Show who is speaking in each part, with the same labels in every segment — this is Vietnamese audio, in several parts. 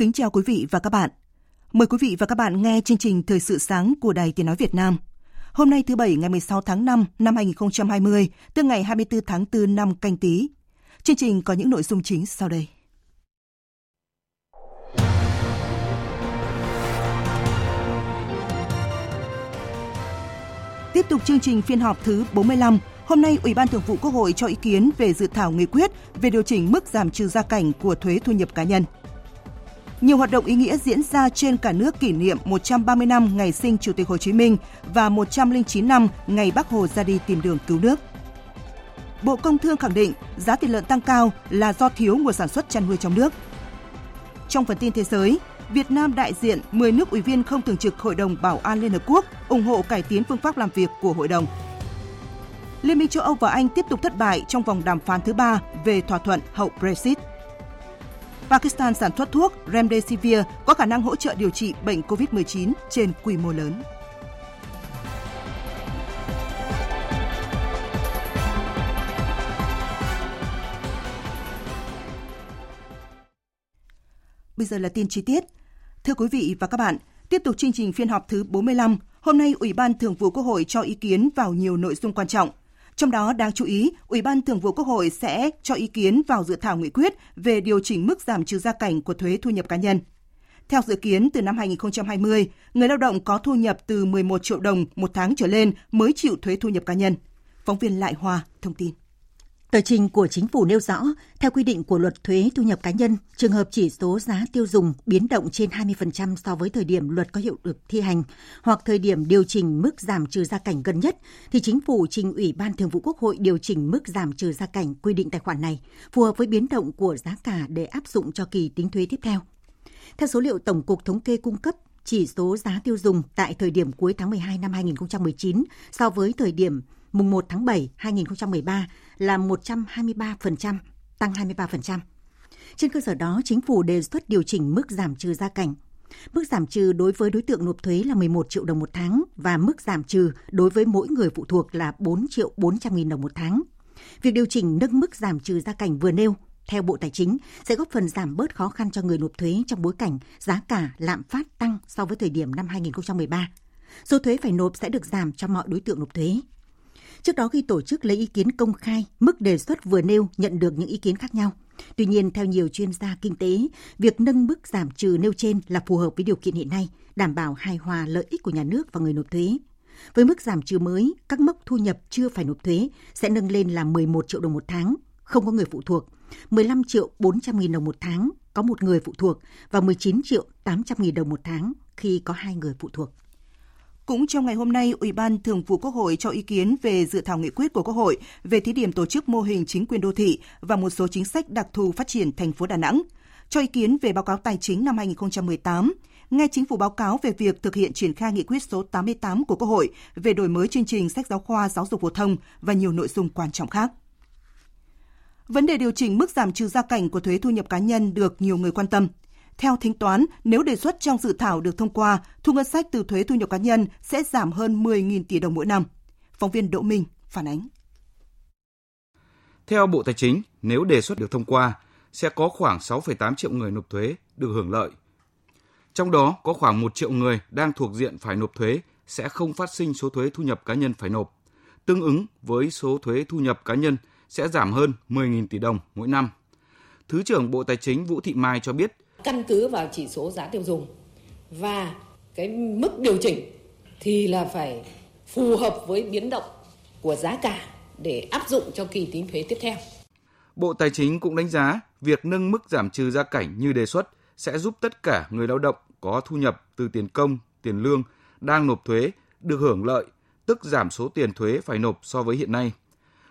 Speaker 1: Kính chào quý vị và các bạn. Mời quý vị và các bạn nghe chương trình Thời sự sáng của Đài Tiếng Nói Việt Nam. Hôm nay thứ Bảy ngày 16 tháng 5 năm 2020, tức ngày 24 tháng 4 năm canh tí. Chương trình có những nội dung chính sau đây. Tiếp tục chương trình phiên họp thứ 45, Hôm nay, Ủy ban Thường vụ Quốc hội cho ý kiến về dự thảo nghị quyết về điều chỉnh mức giảm trừ gia cảnh của thuế thu nhập cá nhân. Nhiều hoạt động ý nghĩa diễn ra trên cả nước kỷ niệm 130 năm ngày sinh Chủ tịch Hồ Chí Minh và 109 năm ngày Bác Hồ ra đi tìm đường cứu nước. Bộ Công Thương khẳng định giá thịt lợn tăng cao là do thiếu nguồn sản xuất chăn nuôi trong nước. Trong phần tin thế giới, Việt Nam đại diện 10 nước ủy viên không thường trực Hội đồng Bảo an Liên Hợp Quốc ủng hộ cải tiến phương pháp làm việc của hội đồng. Liên minh châu Âu và Anh tiếp tục thất bại trong vòng đàm phán thứ ba về thỏa thuận hậu Brexit. Pakistan sản xuất thuốc Remdesivir có khả năng hỗ trợ điều trị bệnh COVID-19 trên quy mô lớn. Bây giờ là tin chi tiết. Thưa quý vị và các bạn, tiếp tục chương trình phiên họp thứ 45, hôm nay Ủy ban Thường vụ Quốc hội cho ý kiến vào nhiều nội dung quan trọng. Trong đó đáng chú ý, Ủy ban Thường vụ Quốc hội sẽ cho ý kiến vào dự thảo nghị quyết về điều chỉnh mức giảm trừ gia cảnh của thuế thu nhập cá nhân. Theo dự kiến, từ năm 2020, người lao động có thu nhập từ 11 triệu đồng một tháng trở lên mới chịu thuế thu nhập cá nhân. Phóng viên Lại hòa thông tin.
Speaker 2: Tờ trình của chính phủ nêu rõ, theo quy định của luật thuế thu nhập cá nhân, trường hợp chỉ số giá tiêu dùng biến động trên 20% so với thời điểm luật có hiệu lực thi hành hoặc thời điểm điều chỉnh mức giảm trừ gia cảnh gần nhất, thì chính phủ trình Ủy ban Thường vụ Quốc hội điều chỉnh mức giảm trừ gia cảnh quy định tài khoản này, phù hợp với biến động của giá cả để áp dụng cho kỳ tính thuế tiếp theo. Theo số liệu Tổng cục Thống kê cung cấp, chỉ số giá tiêu dùng tại thời điểm cuối tháng 12 năm 2019 so với thời điểm mùng 1 tháng 7 2013 là 123%, tăng 23%. Trên cơ sở đó, chính phủ đề xuất điều chỉnh mức giảm trừ gia cảnh. Mức giảm trừ đối với đối tượng nộp thuế là 11 triệu đồng một tháng và mức giảm trừ đối với mỗi người phụ thuộc là 4 triệu 400 nghìn đồng một tháng. Việc điều chỉnh nâng mức giảm trừ gia cảnh vừa nêu theo Bộ Tài chính sẽ góp phần giảm bớt khó khăn cho người nộp thuế trong bối cảnh giá cả lạm phát tăng so với thời điểm năm 2013. Số thuế phải nộp sẽ được giảm cho mọi đối tượng nộp thuế. Trước đó khi tổ chức lấy ý kiến công khai, mức đề xuất vừa nêu nhận được những ý kiến khác nhau. Tuy nhiên, theo nhiều chuyên gia kinh tế, việc nâng mức giảm trừ nêu trên là phù hợp với điều kiện hiện nay, đảm bảo hài hòa lợi ích của nhà nước và người nộp thuế. Với mức giảm trừ mới, các mức thu nhập chưa phải nộp thuế sẽ nâng lên là 11 triệu đồng một tháng, không có người phụ thuộc, 15 triệu 400 nghìn đồng một tháng có một người phụ thuộc và 19 triệu 800 nghìn đồng một tháng khi có hai người phụ thuộc.
Speaker 1: Cũng trong ngày hôm nay, Ủy ban Thường vụ Quốc hội cho ý kiến về dự thảo nghị quyết của Quốc hội về thí điểm tổ chức mô hình chính quyền đô thị và một số chính sách đặc thù phát triển thành phố Đà Nẵng. Cho ý kiến về báo cáo tài chính năm 2018, nghe chính phủ báo cáo về việc thực hiện triển khai nghị quyết số 88 của Quốc hội về đổi mới chương trình sách giáo khoa giáo dục phổ thông và nhiều nội dung quan trọng khác. Vấn đề điều chỉnh mức giảm trừ gia cảnh của thuế thu nhập cá nhân được nhiều người quan tâm. Theo tính toán, nếu đề xuất trong dự thảo được thông qua, thu ngân sách từ thuế thu nhập cá nhân sẽ giảm hơn 10.000 tỷ đồng mỗi năm. Phóng viên Đỗ Minh phản ánh.
Speaker 3: Theo Bộ Tài chính, nếu đề xuất được thông qua, sẽ có khoảng 6,8 triệu người nộp thuế được hưởng lợi. Trong đó có khoảng 1 triệu người đang thuộc diện phải nộp thuế sẽ không phát sinh số thuế thu nhập cá nhân phải nộp. Tương ứng với số thuế thu nhập cá nhân sẽ giảm hơn 10.000 tỷ đồng mỗi năm. Thứ trưởng Bộ Tài chính Vũ Thị Mai cho biết,
Speaker 4: căn cứ vào chỉ số giá tiêu dùng và cái mức điều chỉnh thì là phải phù hợp với biến động của giá cả để áp dụng cho kỳ tính thuế tiếp theo.
Speaker 3: Bộ Tài chính cũng đánh giá việc nâng mức giảm trừ gia cảnh như đề xuất sẽ giúp tất cả người lao động có thu nhập từ tiền công, tiền lương đang nộp thuế được hưởng lợi, tức giảm số tiền thuế phải nộp so với hiện nay.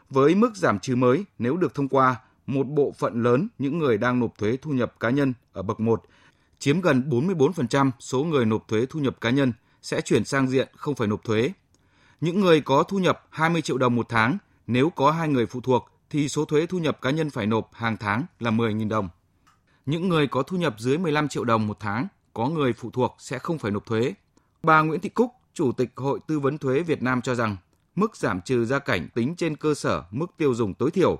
Speaker 3: Với mức giảm trừ mới, nếu được thông qua, một bộ phận lớn những người đang nộp thuế thu nhập cá nhân ở bậc 1 chiếm gần 44% số người nộp thuế thu nhập cá nhân sẽ chuyển sang diện không phải nộp thuế. Những người có thu nhập 20 triệu đồng một tháng, nếu có hai người phụ thuộc thì số thuế thu nhập cá nhân phải nộp hàng tháng là 10.000 đồng. Những người có thu nhập dưới 15 triệu đồng một tháng, có người phụ thuộc sẽ không phải nộp thuế. Bà Nguyễn Thị Cúc, Chủ tịch Hội Tư vấn Thuế Việt Nam cho rằng, mức giảm trừ gia cảnh tính trên cơ sở mức tiêu dùng tối thiểu,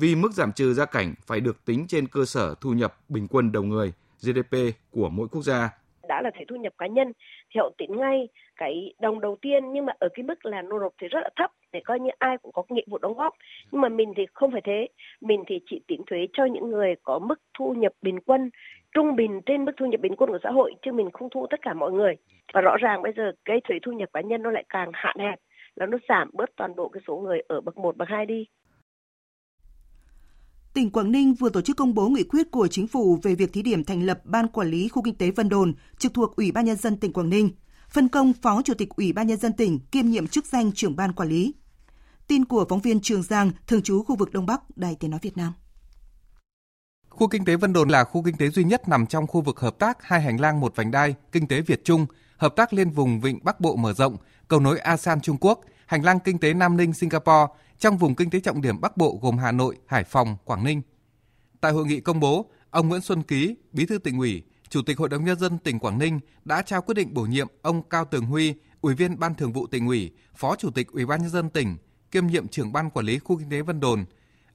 Speaker 3: vì mức giảm trừ gia cảnh phải được tính trên cơ sở thu nhập bình quân đầu người, GDP của mỗi quốc gia.
Speaker 5: Đã là thuế thu nhập cá nhân thì họ tính ngay cái đồng đầu tiên nhưng mà ở cái mức là nộp thì rất là thấp để coi như ai cũng có nghĩa vụ đóng góp nhưng mà mình thì không phải thế mình thì chỉ tính thuế cho những người có mức thu nhập bình quân trung bình trên mức thu nhập bình quân của xã hội chứ mình không thu tất cả mọi người và rõ ràng bây giờ cái thuế thu nhập cá nhân nó lại càng hạn hẹp là nó giảm bớt toàn bộ cái số người ở bậc 1, bậc 2 đi.
Speaker 1: Tỉnh Quảng Ninh vừa tổ chức công bố nghị quyết của chính phủ về việc thí điểm thành lập Ban Quản lý Khu Kinh tế Vân Đồn trực thuộc Ủy ban Nhân dân tỉnh Quảng Ninh, phân công Phó Chủ tịch Ủy ban Nhân dân tỉnh kiêm nhiệm chức danh trưởng ban quản lý. Tin của phóng viên Trường Giang, thường trú khu vực Đông Bắc, Đài Tiếng Nói Việt Nam.
Speaker 6: Khu kinh tế Vân Đồn là khu kinh tế duy nhất nằm trong khu vực hợp tác hai hành lang một vành đai, kinh tế Việt Trung, hợp tác liên vùng Vịnh Bắc Bộ mở rộng, cầu nối ASEAN Trung Quốc, hành lang kinh tế Nam Ninh Singapore trong vùng kinh tế trọng điểm Bắc Bộ gồm Hà Nội, Hải Phòng, Quảng Ninh. Tại hội nghị công bố, ông Nguyễn Xuân Ký, Bí thư tỉnh ủy, Chủ tịch Hội đồng nhân dân tỉnh Quảng Ninh đã trao quyết định bổ nhiệm ông Cao Tường Huy, Ủy viên Ban Thường vụ tỉnh ủy, Phó Chủ tịch Ủy ban nhân dân tỉnh, kiêm nhiệm trưởng ban quản lý khu kinh tế Vân Đồn.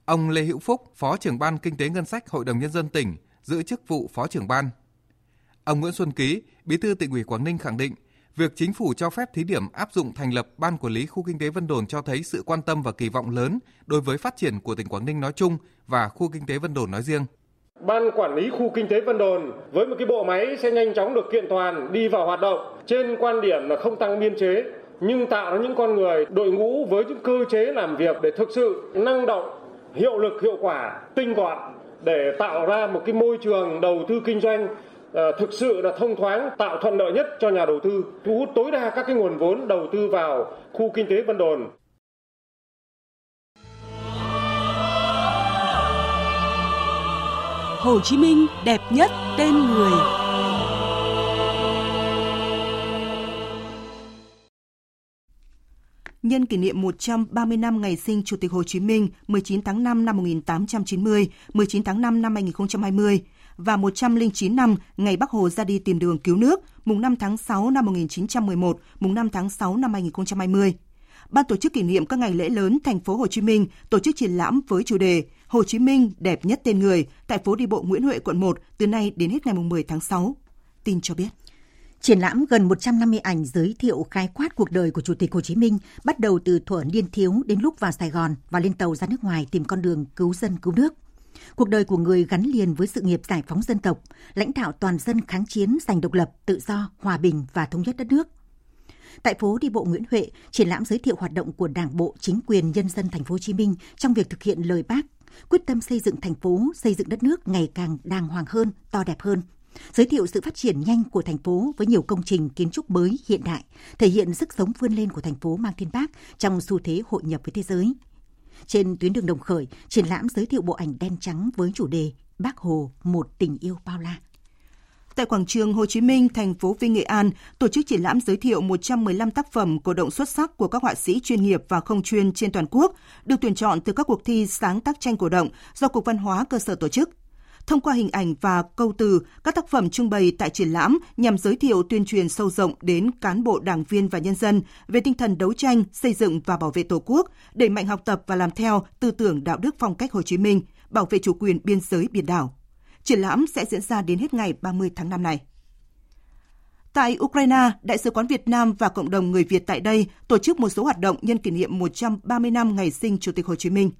Speaker 6: Ông Lê Hữu Phúc, Phó trưởng ban kinh tế ngân sách Hội đồng nhân dân tỉnh, giữ chức vụ Phó trưởng ban. Ông Nguyễn Xuân Ký, Bí thư tỉnh ủy Quảng Ninh khẳng định, việc chính phủ cho phép thí điểm áp dụng thành lập ban quản lý khu kinh tế Vân Đồn cho thấy sự quan tâm và kỳ vọng lớn đối với phát triển của tỉnh Quảng Ninh nói chung và khu kinh tế Vân Đồn nói riêng.
Speaker 7: Ban quản lý khu kinh tế Vân Đồn với một cái bộ máy sẽ nhanh chóng được kiện toàn đi vào hoạt động trên quan điểm là không tăng biên chế nhưng tạo ra những con người đội ngũ với những cơ chế làm việc để thực sự năng động, hiệu lực hiệu quả, tinh gọn để tạo ra một cái môi trường đầu tư kinh doanh Ờ, thực sự là thông thoáng, tạo thuận lợi nhất cho nhà đầu tư, thu hút tối đa các cái nguồn vốn đầu tư vào khu kinh tế Vân Đồn.
Speaker 1: Hồ Chí Minh đẹp nhất tên người. Nhân kỷ niệm 130 năm ngày sinh Chủ tịch Hồ Chí Minh 19 tháng 5 năm 1890, 19 tháng 5 năm 2020 và 109 năm ngày Bắc Hồ ra đi tìm đường cứu nước, mùng 5 tháng 6 năm 1911, mùng 5 tháng 6 năm 2020. Ban tổ chức kỷ niệm các ngày lễ lớn thành phố Hồ Chí Minh tổ chức triển lãm với chủ đề Hồ Chí Minh đẹp nhất tên người tại phố đi bộ Nguyễn Huệ quận 1 từ nay đến hết ngày 10 tháng 6. Tin cho biết.
Speaker 2: Triển lãm gần 150 ảnh giới thiệu khái quát cuộc đời của Chủ tịch Hồ Chí Minh, bắt đầu từ thuở niên thiếu đến lúc vào Sài Gòn và lên tàu ra nước ngoài tìm con đường cứu dân cứu nước. Cuộc đời của người gắn liền với sự nghiệp giải phóng dân tộc, lãnh đạo toàn dân kháng chiến giành độc lập, tự do, hòa bình và thống nhất đất nước. Tại phố đi bộ Nguyễn Huệ, triển lãm giới thiệu hoạt động của Đảng bộ, chính quyền nhân dân thành phố Hồ Chí Minh trong việc thực hiện lời Bác, quyết tâm xây dựng thành phố, xây dựng đất nước ngày càng đàng hoàng hơn, to đẹp hơn. Giới thiệu sự phát triển nhanh của thành phố với nhiều công trình kiến trúc mới hiện đại, thể hiện sức sống vươn lên của thành phố mang thiên bác trong xu thế hội nhập với thế giới. Trên tuyến đường Đồng Khởi, triển lãm giới thiệu bộ ảnh đen trắng với chủ đề Bác Hồ, một tình yêu bao la.
Speaker 1: Tại quảng trường Hồ Chí Minh, thành phố Vinh Nghệ An, tổ chức triển lãm giới thiệu 115 tác phẩm cổ động xuất sắc của các họa sĩ chuyên nghiệp và không chuyên trên toàn quốc, được tuyển chọn từ các cuộc thi sáng tác tranh cổ động do Cục Văn hóa cơ sở tổ chức. Thông qua hình ảnh và câu từ, các tác phẩm trưng bày tại triển lãm nhằm giới thiệu tuyên truyền sâu rộng đến cán bộ đảng viên và nhân dân về tinh thần đấu tranh, xây dựng và bảo vệ Tổ quốc, đẩy mạnh học tập và làm theo tư tưởng đạo đức phong cách Hồ Chí Minh, bảo vệ chủ quyền biên giới biển đảo. Triển lãm sẽ diễn ra đến hết ngày 30 tháng 5 này. Tại Ukraine, Đại sứ quán Việt Nam và cộng đồng người Việt tại đây tổ chức một số hoạt động nhân kỷ niệm 130 năm ngày sinh Chủ tịch Hồ Chí Minh.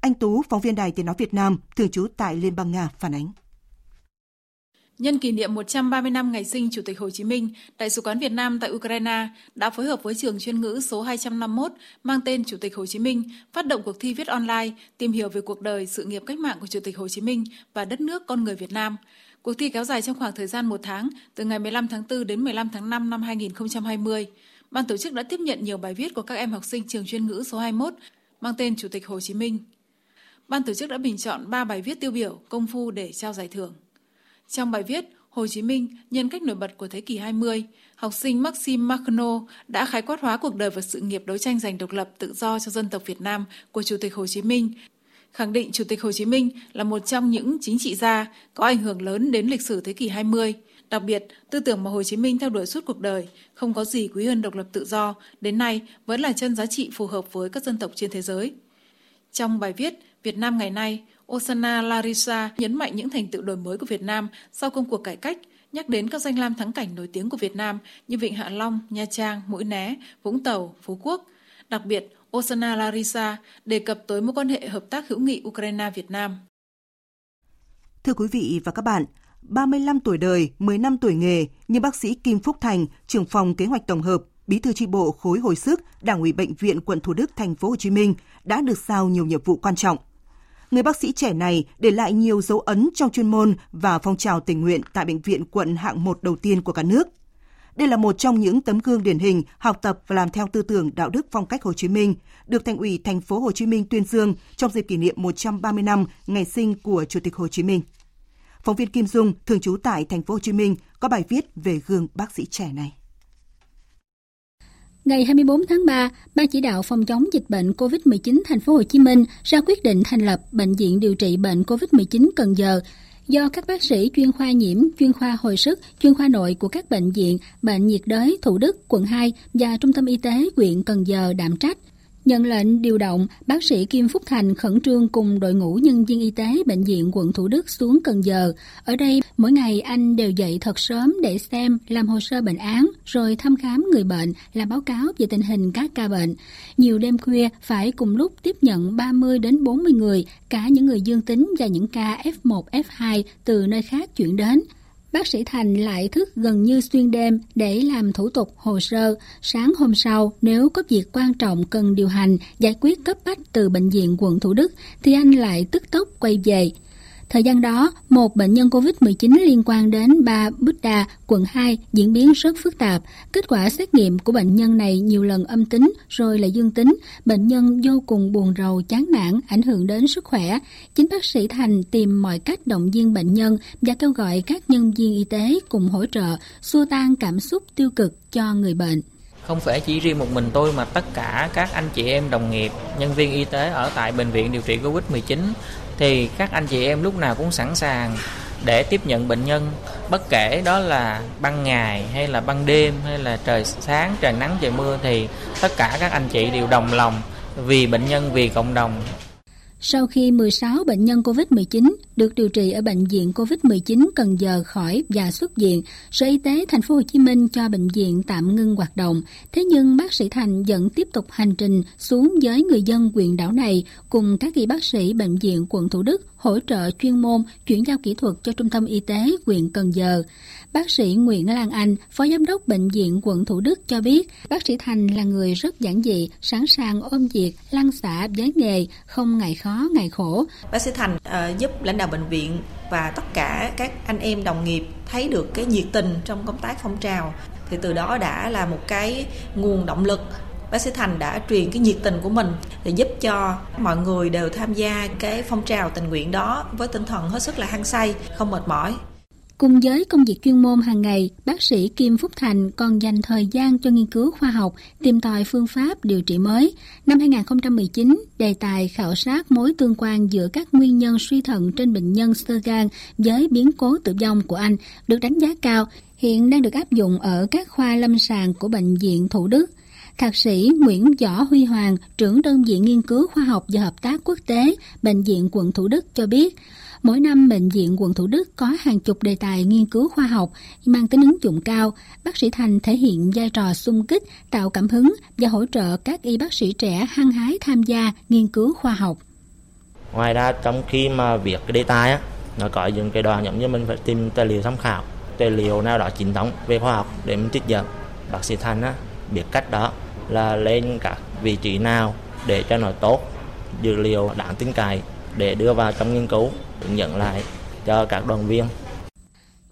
Speaker 1: Anh Tú, phóng viên Đài Tiếng Nói Việt Nam, thường trú tại Liên bang Nga, phản ánh.
Speaker 8: Nhân kỷ niệm 130 năm ngày sinh Chủ tịch Hồ Chí Minh, Đại sứ quán Việt Nam tại Ukraine đã phối hợp với trường chuyên ngữ số 251 mang tên Chủ tịch Hồ Chí Minh phát động cuộc thi viết online tìm hiểu về cuộc đời, sự nghiệp cách mạng của Chủ tịch Hồ Chí Minh và đất nước con người Việt Nam. Cuộc thi kéo dài trong khoảng thời gian một tháng, từ ngày 15 tháng 4 đến 15 tháng 5 năm 2020. Ban tổ chức đã tiếp nhận nhiều bài viết của các em học sinh trường chuyên ngữ số 21 mang tên Chủ tịch Hồ Chí Minh. Ban tổ chức đã bình chọn 3 bài viết tiêu biểu công phu để trao giải thưởng. Trong bài viết Hồ Chí Minh, nhân cách nổi bật của thế kỷ 20, học sinh Maxim Marcano đã khái quát hóa cuộc đời và sự nghiệp đấu tranh giành độc lập tự do cho dân tộc Việt Nam của Chủ tịch Hồ Chí Minh, khẳng định Chủ tịch Hồ Chí Minh là một trong những chính trị gia có ảnh hưởng lớn đến lịch sử thế kỷ 20. Đặc biệt, tư tưởng mà Hồ Chí Minh theo đuổi suốt cuộc đời không có gì quý hơn độc lập tự do, đến nay vẫn là chân giá trị phù hợp với các dân tộc trên thế giới. Trong bài viết Việt Nam ngày nay, Osana Larissa nhấn mạnh những thành tựu đổi mới của Việt Nam sau công cuộc cải cách, nhắc đến các danh lam thắng cảnh nổi tiếng của Việt Nam như Vịnh Hạ Long, Nha Trang, Mũi Né, Vũng Tàu, Phú Quốc. Đặc biệt, Osana Larissa đề cập tới mối quan hệ hợp tác hữu nghị Ukraine-Việt Nam.
Speaker 1: Thưa quý vị và các bạn, 35 tuổi đời, 10 năm tuổi nghề, như bác sĩ Kim Phúc Thành, trưởng phòng kế hoạch tổng hợp, bí thư tri bộ khối hồi sức, Đảng ủy bệnh viện quận Thủ Đức, thành phố Hồ Chí Minh đã được giao nhiều nhiệm vụ quan trọng. Người bác sĩ trẻ này để lại nhiều dấu ấn trong chuyên môn và phong trào tình nguyện tại bệnh viện quận hạng một đầu tiên của cả nước. Đây là một trong những tấm gương điển hình học tập và làm theo tư tưởng đạo đức phong cách Hồ Chí Minh, được Thành ủy thành phố Hồ Chí Minh tuyên dương trong dịp kỷ niệm 130 năm ngày sinh của Chủ tịch Hồ Chí Minh. Phóng viên Kim Dung, thường trú tại thành phố Hồ Chí Minh, có bài viết về gương bác sĩ trẻ này.
Speaker 9: Ngày 24 tháng 3, Ban chỉ đạo phòng chống dịch bệnh COVID-19 thành phố Hồ Chí Minh ra quyết định thành lập bệnh viện điều trị bệnh COVID-19 Cần Giờ do các bác sĩ chuyên khoa nhiễm, chuyên khoa hồi sức, chuyên khoa nội của các bệnh viện, bệnh nhiệt đới Thủ Đức, quận 2 và Trung tâm Y tế huyện Cần Giờ đảm trách. Nhận lệnh điều động, bác sĩ Kim Phúc Thành khẩn trương cùng đội ngũ nhân viên y tế bệnh viện quận Thủ Đức xuống Cần Giờ. Ở đây, mỗi ngày anh đều dậy thật sớm để xem, làm hồ sơ bệnh án, rồi thăm khám người bệnh, làm báo cáo về tình hình các ca bệnh. Nhiều đêm khuya phải cùng lúc tiếp nhận 30 đến 40 người, cả những người dương tính và những ca F1, F2 từ nơi khác chuyển đến bác sĩ Thành lại thức gần như xuyên đêm để làm thủ tục hồ sơ. Sáng hôm sau, nếu có việc quan trọng cần điều hành, giải quyết cấp bách từ bệnh viện quận Thủ Đức, thì anh lại tức tốc quay về. Thời gian đó, một bệnh nhân COVID-19 liên quan đến ba Buddha, quận 2 diễn biến rất phức tạp. Kết quả xét nghiệm của bệnh nhân này nhiều lần âm tính rồi lại dương tính. Bệnh nhân vô cùng buồn rầu, chán nản, ảnh hưởng đến sức khỏe. Chính bác sĩ Thành tìm mọi cách động viên bệnh nhân và kêu gọi các nhân viên y tế cùng hỗ trợ, xua tan cảm xúc tiêu cực cho người bệnh.
Speaker 10: Không phải chỉ riêng một mình tôi mà tất cả các anh chị em đồng nghiệp, nhân viên y tế ở tại bệnh viện điều trị Covid-19 thì các anh chị em lúc nào cũng sẵn sàng để tiếp nhận bệnh nhân, bất kể đó là ban ngày hay là ban đêm hay là trời sáng, trời nắng, trời mưa, thì tất cả các anh chị đều đồng lòng vì bệnh nhân, vì cộng đồng
Speaker 9: sau khi 16 bệnh nhân COVID-19 được điều trị ở bệnh viện COVID-19 Cần Giờ khỏi và xuất viện, Sở Y tế Thành phố Hồ Chí Minh cho bệnh viện tạm ngưng hoạt động. Thế nhưng bác sĩ Thành vẫn tiếp tục hành trình xuống với người dân quyền đảo này cùng các y bác sĩ bệnh viện quận Thủ Đức hỗ trợ chuyên môn chuyển giao kỹ thuật cho trung tâm y tế huyện Cần Giờ. Bác sĩ Nguyễn Lan Anh, Phó Giám đốc Bệnh viện quận Thủ Đức cho biết, bác sĩ Thành là người rất giản dị, sẵn sàng ôm việc, lăn xả với nghề, không ngại khó, ngại khổ.
Speaker 11: Bác sĩ Thành uh, giúp lãnh đạo bệnh viện và tất cả các anh em đồng nghiệp thấy được cái nhiệt tình trong công tác phong trào thì từ đó đã là một cái nguồn động lực bác sĩ Thành đã truyền cái nhiệt tình của mình để giúp cho mọi người đều tham gia cái phong trào tình nguyện đó với tinh thần hết sức là hăng say, không mệt mỏi.
Speaker 9: Cùng với công việc chuyên môn hàng ngày, bác sĩ Kim Phúc Thành còn dành thời gian cho nghiên cứu khoa học, tìm tòi phương pháp điều trị mới. Năm 2019, đề tài khảo sát mối tương quan giữa các nguyên nhân suy thận trên bệnh nhân sơ gan với biến cố tử vong của anh được đánh giá cao, hiện đang được áp dụng ở các khoa lâm sàng của Bệnh viện Thủ Đức. Thạc sĩ Nguyễn Võ Huy Hoàng, trưởng đơn vị nghiên cứu khoa học và hợp tác quốc tế, Bệnh viện quận Thủ Đức cho biết, Mỗi năm, Bệnh viện quận Thủ Đức có hàng chục đề tài nghiên cứu khoa học mang tính ứng dụng cao. Bác sĩ Thành thể hiện vai trò sung kích, tạo cảm hứng và hỗ trợ các y bác sĩ trẻ hăng hái tham gia nghiên cứu khoa học.
Speaker 12: Ngoài ra, trong khi mà việc cái đề tài á,
Speaker 10: nó có những cái đoàn giống như mình phải tìm tài liệu tham khảo tài liệu nào đó chính thống về khoa học để mình trích dẫn bác sĩ thành á biết cách đó là lên các vị trí nào để cho nó tốt, dữ liệu đáng tin cậy để đưa vào trong nghiên cứu, hướng dẫn lại cho các đoàn viên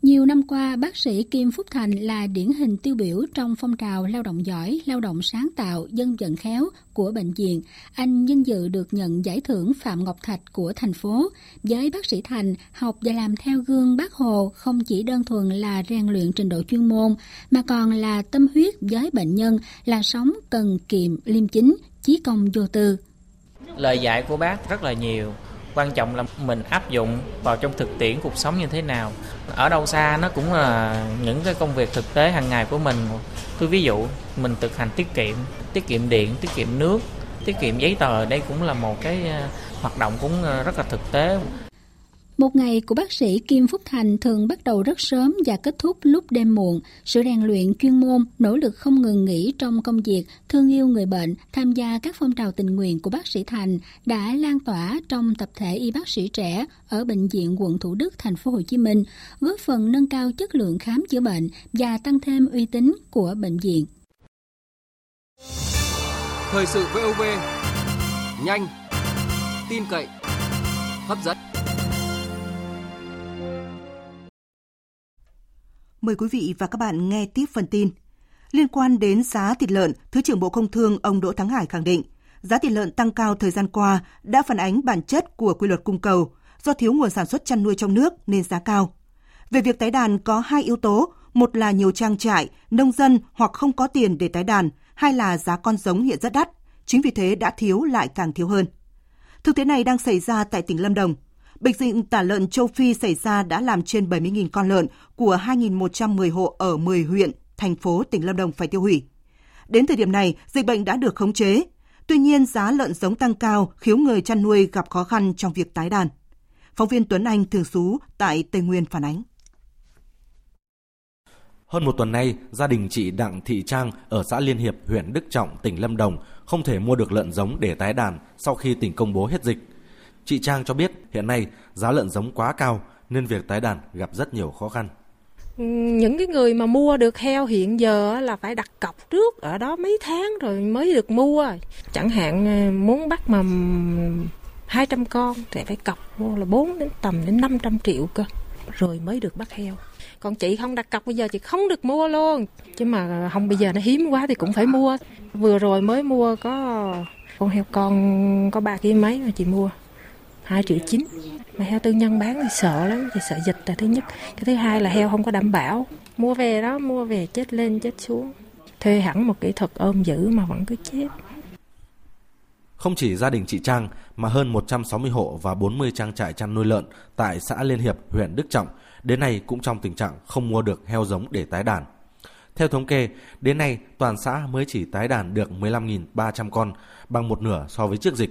Speaker 9: nhiều năm qua, bác sĩ Kim Phúc Thành là điển hình tiêu biểu trong phong trào lao động giỏi, lao động sáng tạo, dân vận khéo của bệnh viện. Anh vinh dự được nhận giải thưởng Phạm Ngọc Thạch của thành phố. Với bác sĩ Thành, học và làm theo gương bác Hồ không chỉ đơn thuần là rèn luyện trình độ chuyên môn, mà còn là tâm huyết với bệnh nhân, là sống cần kiệm, liêm chính, chí công vô tư.
Speaker 10: Lời dạy của bác rất là nhiều, quan trọng là mình áp dụng vào trong thực tiễn cuộc sống như thế nào. Ở đâu xa nó cũng là những cái công việc thực tế hàng ngày của mình. Tôi ví dụ, mình thực hành tiết kiệm tiết kiệm điện, tiết kiệm nước, tiết kiệm giấy tờ, đây cũng là một cái ờ, hoạt động cũng ờ, rất là thực tế
Speaker 9: một ngày của bác sĩ Kim Phúc Thành thường bắt đầu rất sớm và kết thúc lúc đêm muộn. Sự rèn luyện chuyên môn, nỗ lực không ngừng nghỉ trong công việc, thương yêu người bệnh, tham gia các phong trào tình nguyện của bác sĩ Thành đã lan tỏa trong tập thể y bác sĩ trẻ ở bệnh viện quận Thủ Đức, thành phố Hồ Chí Minh, góp phần nâng cao chất lượng khám chữa bệnh và tăng thêm uy tín của bệnh viện.
Speaker 12: Thời sự VOV nhanh, tin cậy, hấp dẫn.
Speaker 1: Mời quý vị và các bạn nghe tiếp phần tin. Liên quan đến giá thịt lợn, Thứ trưởng Bộ Công Thương ông Đỗ Thắng Hải khẳng định, giá thịt lợn tăng cao thời gian qua đã phản ánh bản chất của quy luật cung cầu, do thiếu nguồn sản xuất chăn nuôi trong nước nên giá cao. Về việc tái đàn có hai yếu tố, một là nhiều trang trại, nông dân hoặc không có tiền để tái đàn, hai là giá con giống hiện rất đắt, chính vì thế đã thiếu lại càng thiếu hơn. Thực tế này đang xảy ra tại tỉnh Lâm Đồng – Bệnh dịch tả lợn châu Phi xảy ra đã làm trên 70.000 con lợn của 2.110 hộ ở 10 huyện, thành phố tỉnh Lâm Đồng phải tiêu hủy. Đến thời điểm này, dịch bệnh đã được khống chế. Tuy nhiên, giá lợn giống tăng cao khiến người chăn nuôi gặp khó khăn trong việc tái đàn. Phóng viên Tuấn Anh thường trú tại Tây Nguyên phản ánh.
Speaker 13: Hơn một tuần nay, gia đình chị Đặng Thị Trang ở xã Liên Hiệp, huyện Đức Trọng, tỉnh Lâm Đồng không thể mua được lợn giống để tái đàn sau khi tỉnh công bố hết dịch. Chị Trang cho biết hiện nay giá lợn giống quá cao nên việc tái đàn gặp rất nhiều khó khăn.
Speaker 14: Những cái người mà mua được heo hiện giờ là phải đặt cọc trước ở đó mấy tháng rồi mới được mua. Chẳng hạn ờ, muốn bắt mà 200 con thì phải cọc mua là 4 đến tầm đến 500 triệu cơ, rồi mới được bắt heo. Còn chị không đặt cọc, bây giờ chị không được mua luôn. Chứ mà không, bây giờ nó hiếm quá thì cũng phải mua. Vừa rồi mới mua có con heo con có ba kg mấy mà chị mua 2 triệu chín. Mà heo tư nhân bán thì sợ lắm thì sợ dịch là thứ nhất. Cái thứ hai là heo không có đảm bảo. Mua về đó mua về chết lên chết xuống. Thuê hẳn một kỹ thuật ôm giữ mà vẫn cứ chết.
Speaker 13: Không chỉ gia đình chị Trang mà hơn 160 hộ và 40 trang trại chăn nuôi lợn tại xã Liên Hiệp, huyện Đức Trọng đến nay cũng trong tình trạng không mua được heo giống để tái đàn. Theo thống kê, đến nay toàn xã mới chỉ tái đàn được 15.300 con, bằng một nửa so với trước dịch.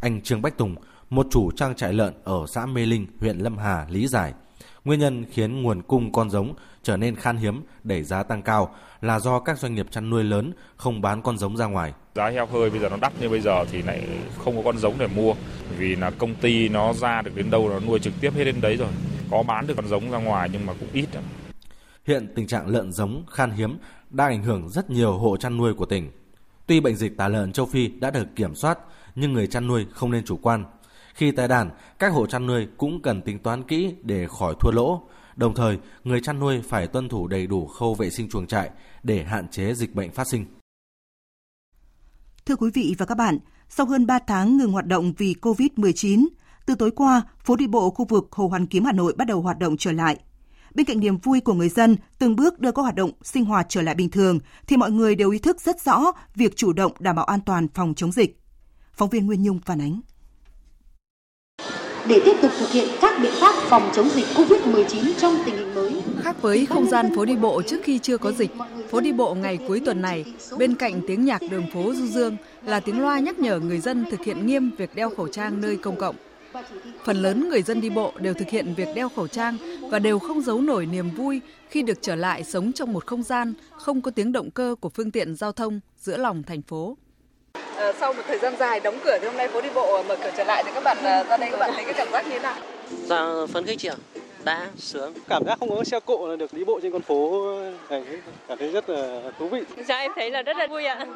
Speaker 13: Anh Trương Bách Tùng, một chủ trang trại lợn ở xã Mê Linh, huyện Lâm Hà lý giải. Nguyên nhân khiến nguồn cung con giống trở nên khan hiếm, đẩy giá tăng cao là do các doanh nghiệp chăn nuôi lớn không bán con giống ra ngoài.
Speaker 15: Giá heo hơi bây giờ nó đắt như bây giờ thì lại không có con giống để mua vì là công ty nó ra được đến đâu nó nuôi trực tiếp hết đến đấy rồi. Có bán được con giống ra ngoài nhưng mà cũng ít.
Speaker 13: Hiện tình trạng lợn giống khan hiếm đang ảnh hưởng rất nhiều hộ chăn nuôi của tỉnh. Tuy bệnh dịch tả lợn châu Phi đã được kiểm soát, nhưng người chăn nuôi không nên chủ quan khi tái đàn, các hộ chăn nuôi cũng cần tính toán kỹ để khỏi thua lỗ. Đồng thời, người chăn nuôi phải tuân thủ đầy đủ khâu vệ sinh chuồng trại để hạn chế dịch bệnh phát sinh.
Speaker 1: Thưa quý vị và các bạn, sau hơn 3 tháng ngừng hoạt động vì COVID-19, từ tối qua, phố đi bộ khu vực Hồ Hoàn Kiếm Hà Nội bắt đầu hoạt động trở lại. Bên cạnh niềm vui của người dân từng bước đưa các hoạt động sinh hoạt trở lại bình thường, thì mọi người đều ý thức rất rõ việc chủ động đảm bảo an toàn phòng chống dịch. Phóng viên Nguyên Nhung phản ánh
Speaker 16: để tiếp tục thực hiện các biện pháp phòng chống dịch COVID-19 trong tình hình mới.
Speaker 17: Khác với không gian phố đi bộ trước khi chưa có dịch, phố đi bộ ngày cuối tuần này, bên cạnh tiếng nhạc đường phố du dương là tiếng loa nhắc nhở người dân thực hiện nghiêm việc đeo khẩu trang nơi công cộng. Phần lớn người dân đi bộ đều thực hiện việc đeo khẩu trang và đều không giấu nổi niềm vui khi được trở lại sống trong một không gian không có tiếng động cơ của phương tiện giao thông giữa lòng thành phố.
Speaker 18: Ờ, sau một thời gian dài đóng cửa thì hôm nay phố đi bộ mở cửa trở lại thì các bạn ờ, ra đây các bạn thấy cái cảm giác như thế nào? Dạ phấn khích chị ạ. Đã sướng.
Speaker 19: Cảm giác không có xe cộ là được đi bộ trên con phố này cảm thấy rất là thú vị.
Speaker 20: Dạ em thấy là rất là vui ạ.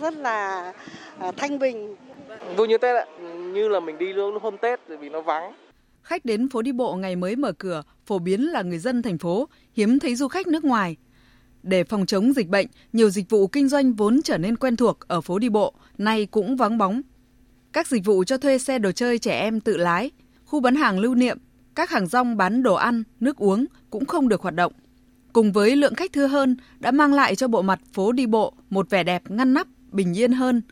Speaker 21: rất là thanh bình.
Speaker 19: Vui như Tết ạ, như là mình đi luôn hôm Tết vì nó vắng.
Speaker 17: Khách đến phố đi bộ ngày mới mở cửa phổ biến là người dân thành phố, hiếm thấy du khách nước ngoài. Để phòng chống dịch bệnh, nhiều dịch vụ kinh doanh vốn trở nên quen thuộc ở phố đi bộ nay cũng vắng bóng. Các dịch vụ cho thuê xe đồ chơi trẻ em tự lái, khu bán hàng lưu niệm, các hàng rong bán đồ ăn, nước uống cũng không được hoạt động. Cùng với lượng khách thưa hơn đã mang lại cho bộ mặt phố đi bộ một vẻ đẹp ngăn nắp, bình yên hơn.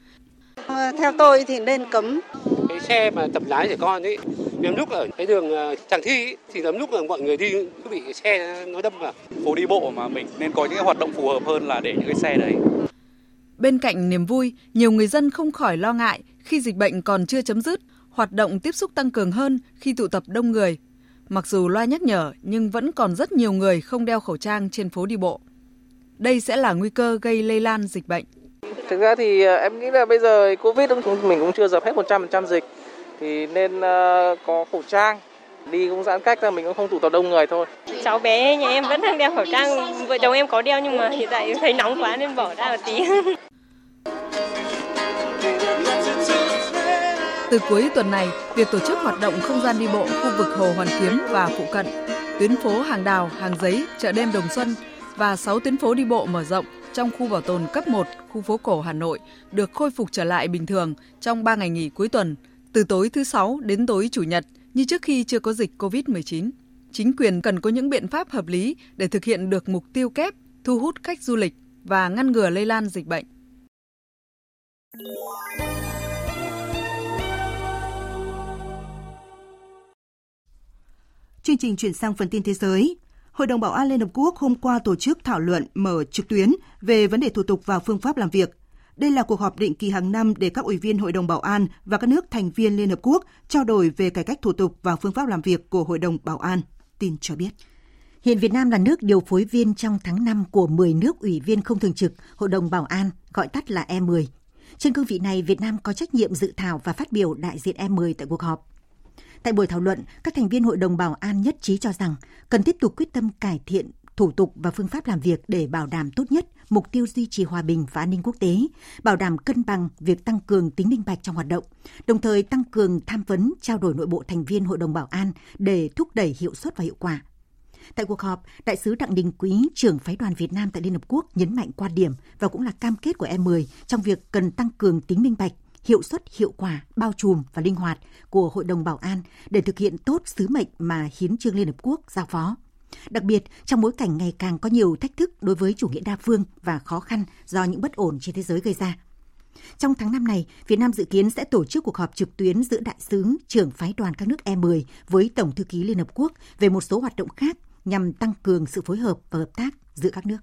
Speaker 21: Theo tôi thì nên cấm.
Speaker 22: Cái xe mà tập lái trẻ con ấy, lắm lúc ở cái đường ờ, Tràng Thi thì lắm lúc là mọi người đi cứ bị xe nó đâm vào.
Speaker 23: Phố đi bộ mà mình nên có những cái hoạt động phù hợp hơn là để những cái xe đấy.
Speaker 17: Bên cạnh niềm vui, nhiều người dân không khỏi lo ngại khi dịch bệnh còn chưa chấm dứt, hoạt động tiếp xúc tăng cường hơn khi tụ tập đông người. Mặc dù loa nhắc nhở nhưng vẫn còn rất nhiều người không đeo khẩu trang trên phố đi bộ. Đây sẽ là nguy cơ gây lây lan dịch bệnh.
Speaker 19: Thực ra thì ờ, em nghĩ là bây giờ Covid mình cũng chưa dập hết 100% dịch thì nên ờ, có khẩu trang đi cũng giãn cách ra mình cũng không tụ tập đông người thôi.
Speaker 20: Cháu bé nhà em vẫn đang đeo khẩu trang, vợ chồng em có đeo nhưng mà hiện tại thấy nóng quá nên bỏ ra một tí.
Speaker 17: Từ cuối tuần này, việc tổ chức hoạt động không gian đi bộ khu vực Hồ Hoàn Kiếm và phụ cận, tuyến phố Hàng Đào, Hàng Giấy, chợ đêm Đồng Xuân và 6 tuyến phố đi bộ mở rộng trong khu bảo tồn cấp 1 khu phố cổ Hà Nội được khôi phục trở lại bình thường trong 3 ngày nghỉ cuối tuần, từ tối thứ Sáu đến tối Chủ nhật, như trước khi chưa có dịch COVID-19. Chính quyền cần có những biện pháp hợp lý để thực hiện được mục tiêu kép, thu hút khách du lịch và ngăn ngừa lây lan dịch bệnh.
Speaker 1: Chương trình chuyển sang phần tin thế giới. Hội đồng Bảo an Liên Hợp Quốc hôm qua tổ chức thảo luận mở trực tuyến về vấn đề thủ tục và phương pháp làm việc. Đây là cuộc họp định kỳ hàng năm để các ủy viên Hội đồng Bảo an và các nước thành viên Liên Hợp Quốc trao đổi về cải cách thủ tục và phương pháp làm việc của Hội đồng Bảo an. Tin cho biết.
Speaker 2: Hiện Việt Nam là nước điều phối viên trong tháng 5 của 10 nước ủy viên không thường trực Hội đồng Bảo an, gọi tắt là E10. Trên cương vị này, Việt Nam có trách nhiệm dự thảo và phát biểu đại diện E10 tại cuộc họp. Tại buổi thảo luận, các thành viên Hội đồng Bảo an nhất trí cho rằng cần tiếp tục quyết tâm cải thiện thủ tục và phương pháp làm việc để bảo đảm tốt nhất mục tiêu duy trì hòa bình và an ninh quốc tế, bảo đảm cân bằng việc tăng cường tính minh bạch trong hoạt động, đồng thời tăng cường tham vấn trao đổi nội bộ thành viên Hội đồng Bảo an để thúc đẩy hiệu suất và hiệu quả. Tại cuộc họp, Đại sứ Đặng Đình Quý, trưởng phái đoàn Việt Nam tại Liên Hợp Quốc nhấn mạnh quan điểm và cũng là cam kết của E10 trong việc cần tăng cường tính minh bạch, hiệu suất, hiệu quả, bao trùm và linh hoạt của Hội đồng Bảo an để thực hiện tốt sứ mệnh mà Hiến trương Liên Hợp Quốc giao phó. Đặc biệt, trong bối cảnh ngày càng có nhiều thách thức đối với chủ nghĩa đa phương và khó khăn do những bất ổn trên thế giới gây ra. Trong tháng năm này, Việt Nam dự kiến sẽ tổ chức cuộc họp trực tuyến giữa đại sứ, trưởng phái đoàn các nước E10 với Tổng thư ký Liên Hợp Quốc về một số hoạt động khác nhằm tăng cường sự phối hợp và hợp tác giữa các nước.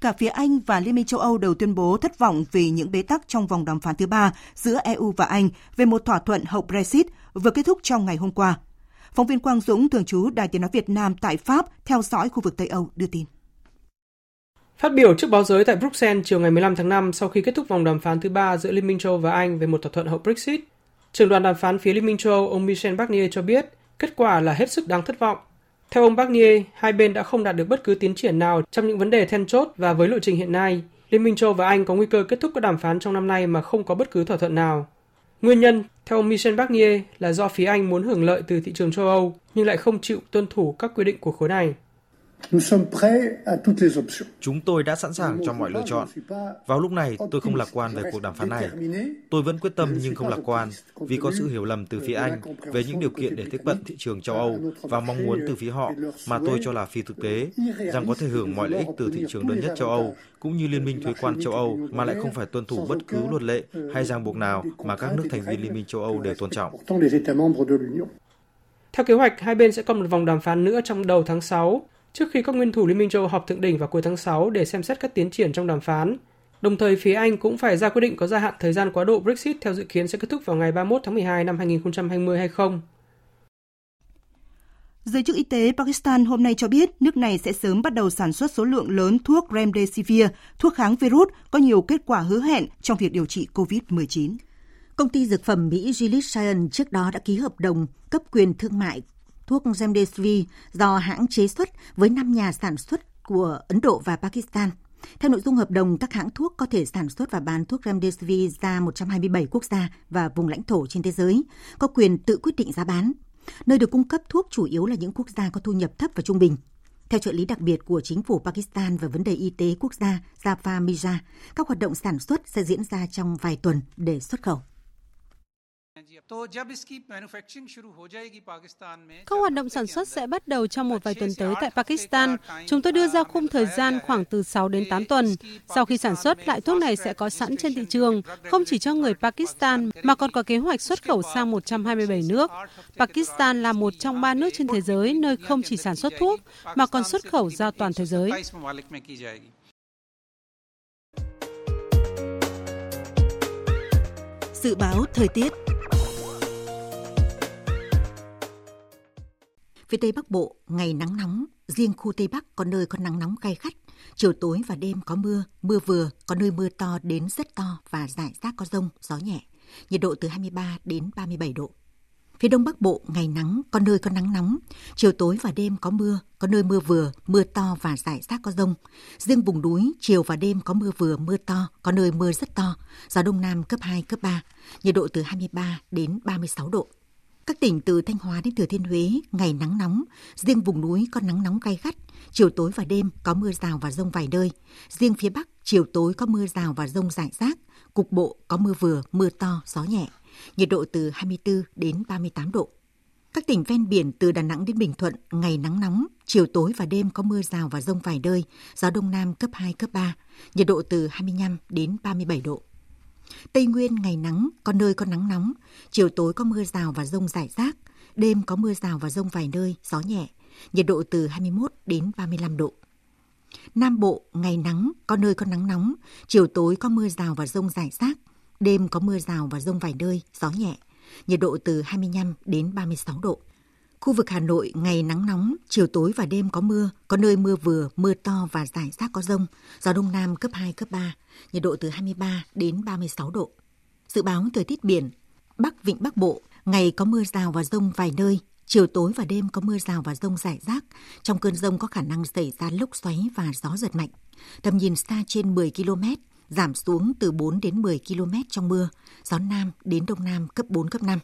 Speaker 1: Cả phía Anh và Liên minh châu Âu đều tuyên bố thất vọng vì những bế tắc trong vòng đàm phán thứ ba giữa EU và Anh về một thỏa thuận hậu Brexit vừa kết thúc trong ngày hôm qua. Phóng viên Quang Dũng, thường trú Đài Tiếng Nói Việt Nam tại Pháp, theo dõi khu vực Tây Âu đưa tin.
Speaker 24: Phát biểu trước báo giới tại Bruxelles chiều ngày 15 tháng 5 sau khi kết thúc vòng đàm phán thứ ba giữa Liên minh châu và Anh về một thỏa thuận hậu Brexit, trưởng đoàn đàm phán phía Liên minh châu ông Michel Barnier cho biết kết quả là hết sức đáng thất vọng. Theo ông Barnier, hai bên đã không đạt được bất cứ tiến triển nào trong những vấn đề then chốt và với lộ trình hiện nay, Liên minh châu và Anh có nguy cơ kết thúc các đàm phán trong năm nay mà không có bất cứ thỏa thuận nào. Nguyên nhân, theo ông Michel Barnier, là do phía Anh muốn hưởng lợi từ thị trường châu Âu nhưng lại không chịu tuân thủ các quy định của khối này.
Speaker 25: Chúng tôi đã sẵn sàng cho mọi lựa chọn. Vào lúc này, tôi không lạc quan về cuộc đàm phán này. Tôi vẫn quyết tâm nhưng không lạc quan vì có sự hiểu lầm từ phía Anh về những điều kiện để tiếp cận thị trường châu Âu và mong muốn từ phía họ mà tôi cho là phi thực tế, rằng có thể hưởng mọi lợi ích từ thị trường lớn nhất châu Âu cũng như Liên minh thuế quan châu Âu mà lại không phải tuân thủ bất cứ luật lệ hay ràng buộc nào mà các nước thành viên Liên minh châu Âu đều tôn trọng.
Speaker 24: Theo kế hoạch, hai bên sẽ có một vòng đàm phán nữa trong đầu tháng 6 trước khi các nguyên thủ Liên minh châu họp thượng đỉnh vào cuối tháng 6 để xem xét các tiến triển trong đàm phán. Đồng thời, phía Anh cũng phải ra quyết định có gia hạn thời gian quá độ Brexit theo dự kiến sẽ kết thúc vào ngày 31 tháng 12 năm 2020 hay không.
Speaker 1: Giới chức y tế Pakistan hôm nay cho biết nước này sẽ sớm bắt đầu sản xuất số lượng lớn thuốc Remdesivir, thuốc kháng virus có nhiều kết quả hứa hẹn trong việc điều trị COVID-19.
Speaker 2: Công ty dược phẩm Mỹ Gilead Sciences trước đó đã ký hợp đồng cấp quyền thương mại thuốc Remdesivir do hãng chế xuất với 5 nhà sản xuất của Ấn Độ và Pakistan. Theo nội dung hợp đồng, các hãng thuốc có thể sản xuất và bán thuốc Remdesivir ra 127 quốc gia và vùng lãnh thổ trên thế giới, có quyền tự quyết định giá bán. Nơi được cung cấp thuốc chủ yếu là những quốc gia có thu nhập thấp và trung bình. Theo trợ lý đặc biệt của chính phủ Pakistan về vấn đề y tế quốc gia Zafar Mirza, các hoạt động sản xuất sẽ diễn ra trong vài tuần để xuất khẩu.
Speaker 26: Các hoạt động sản xuất sẽ bắt đầu trong một vài tuần tới tại Pakistan. Chúng tôi đưa ra khung thời gian khoảng từ 6 đến 8 tuần. Sau khi sản xuất, loại thuốc này sẽ có sẵn trên thị trường, không chỉ cho người Pakistan mà còn có kế hoạch xuất khẩu sang 127 nước. Pakistan là một trong ba nước trên thế giới nơi không chỉ sản xuất thuốc mà còn xuất khẩu ra toàn thế giới.
Speaker 1: Dự báo thời tiết
Speaker 2: Phía Tây Bắc Bộ, ngày nắng nóng, riêng khu Tây Bắc có nơi có nắng nóng gai gắt. Chiều tối và đêm có mưa, mưa vừa, có nơi mưa to đến rất to và rải rác có rông, gió nhẹ. Nhiệt độ từ 23 đến 37 độ. Phía Đông Bắc Bộ, ngày nắng, có nơi có nắng nóng. Chiều tối và đêm có mưa, có nơi mưa vừa, mưa to và rải rác có rông. Riêng vùng núi, chiều và đêm có mưa vừa, mưa to, có nơi mưa rất to. Gió Đông Nam cấp 2, cấp 3. Nhiệt độ từ 23 đến 36 độ. Các tỉnh từ Thanh Hóa đến Thừa Thiên Huế, ngày nắng nóng, riêng vùng núi có nắng nóng gay gắt, chiều tối và đêm có mưa rào và rông vài nơi. Riêng phía Bắc, chiều tối có mưa rào và rông rải rác, cục bộ có mưa vừa, mưa to, gió nhẹ. Nhiệt độ từ 24 đến 38 độ. Các tỉnh ven biển từ Đà Nẵng đến Bình Thuận, ngày nắng nóng, chiều tối và đêm có mưa rào và rông vài nơi, gió đông nam cấp 2, cấp 3, nhiệt độ từ 25 đến 37 độ. Tây Nguyên ngày nắng, có nơi có nắng nóng, chiều tối có mưa rào và rông rải rác, đêm có mưa rào và rông vài nơi, gió nhẹ, nhiệt độ từ 21 đến 35 độ. Nam Bộ ngày nắng, có nơi có nắng nóng, chiều tối có mưa rào và rông rải rác, đêm có mưa rào và rông vài nơi, gió nhẹ, nhiệt độ từ 25 đến 36 độ. Khu vực Hà Nội ngày nắng nóng, chiều tối và đêm có mưa, có nơi mưa vừa, mưa to và rải rác có rông, gió đông nam cấp 2, cấp 3, nhiệt độ từ 23 đến 36 độ. Dự báo thời tiết biển, Bắc Vịnh Bắc Bộ, ngày có mưa rào và rông vài nơi, chiều tối và đêm có mưa rào và rông rải rác. Trong cơn rông có khả năng xảy ra lốc xoáy và gió giật mạnh. Tầm nhìn xa trên 10 km, giảm xuống từ 4 đến 10 km trong mưa, gió Nam đến Đông Nam cấp 4, cấp 5.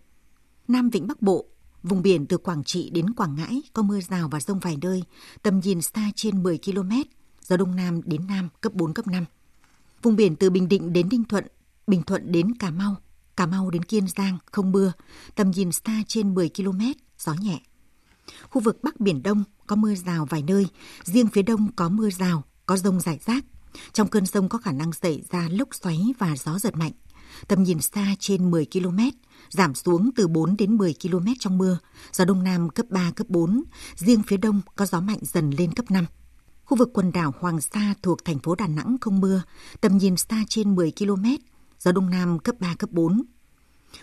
Speaker 2: Nam Vịnh Bắc Bộ, Vùng biển từ Quảng Trị đến Quảng Ngãi có mưa rào và rông vài nơi, tầm nhìn xa trên 10 km, gió Đông Nam đến Nam cấp 4, cấp 5. Vùng biển từ Bình Định đến Ninh Thuận, Bình Thuận đến Cà Mau, Cà Mau đến Kiên Giang không mưa, tầm nhìn xa trên 10 km, gió nhẹ. Khu vực Bắc Biển Đông có mưa rào vài nơi, riêng phía Đông có mưa rào, có rông rải rác. Trong cơn rông có khả năng xảy ra lốc xoáy và gió giật mạnh. Tầm nhìn xa trên 10 km, giảm xuống từ 4 đến 10 km trong mưa, gió đông nam cấp 3, cấp 4, riêng phía đông có gió mạnh dần lên cấp 5. Khu vực quần đảo Hoàng Sa thuộc thành phố Đà Nẵng không mưa, tầm nhìn xa trên 10 km, gió đông nam cấp 3, cấp 4.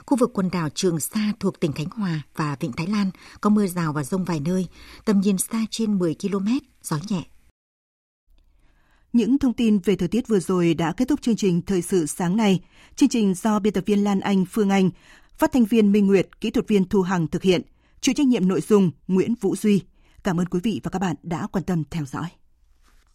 Speaker 2: Khu vực quần đảo Trường Sa thuộc tỉnh Khánh Hòa và Vịnh Thái Lan có mưa rào và rông vài nơi, tầm nhìn xa trên 10 km, gió nhẹ.
Speaker 1: Những thông tin về thời tiết vừa rồi đã kết thúc chương trình Thời sự sáng nay. Chương trình do biên tập viên Lan Anh, Phương Anh, phát thanh viên Minh Nguyệt, kỹ thuật viên Thu Hằng thực hiện, chịu trách nhiệm nội dung Nguyễn Vũ Duy. Cảm ơn quý vị và các bạn đã quan tâm theo dõi.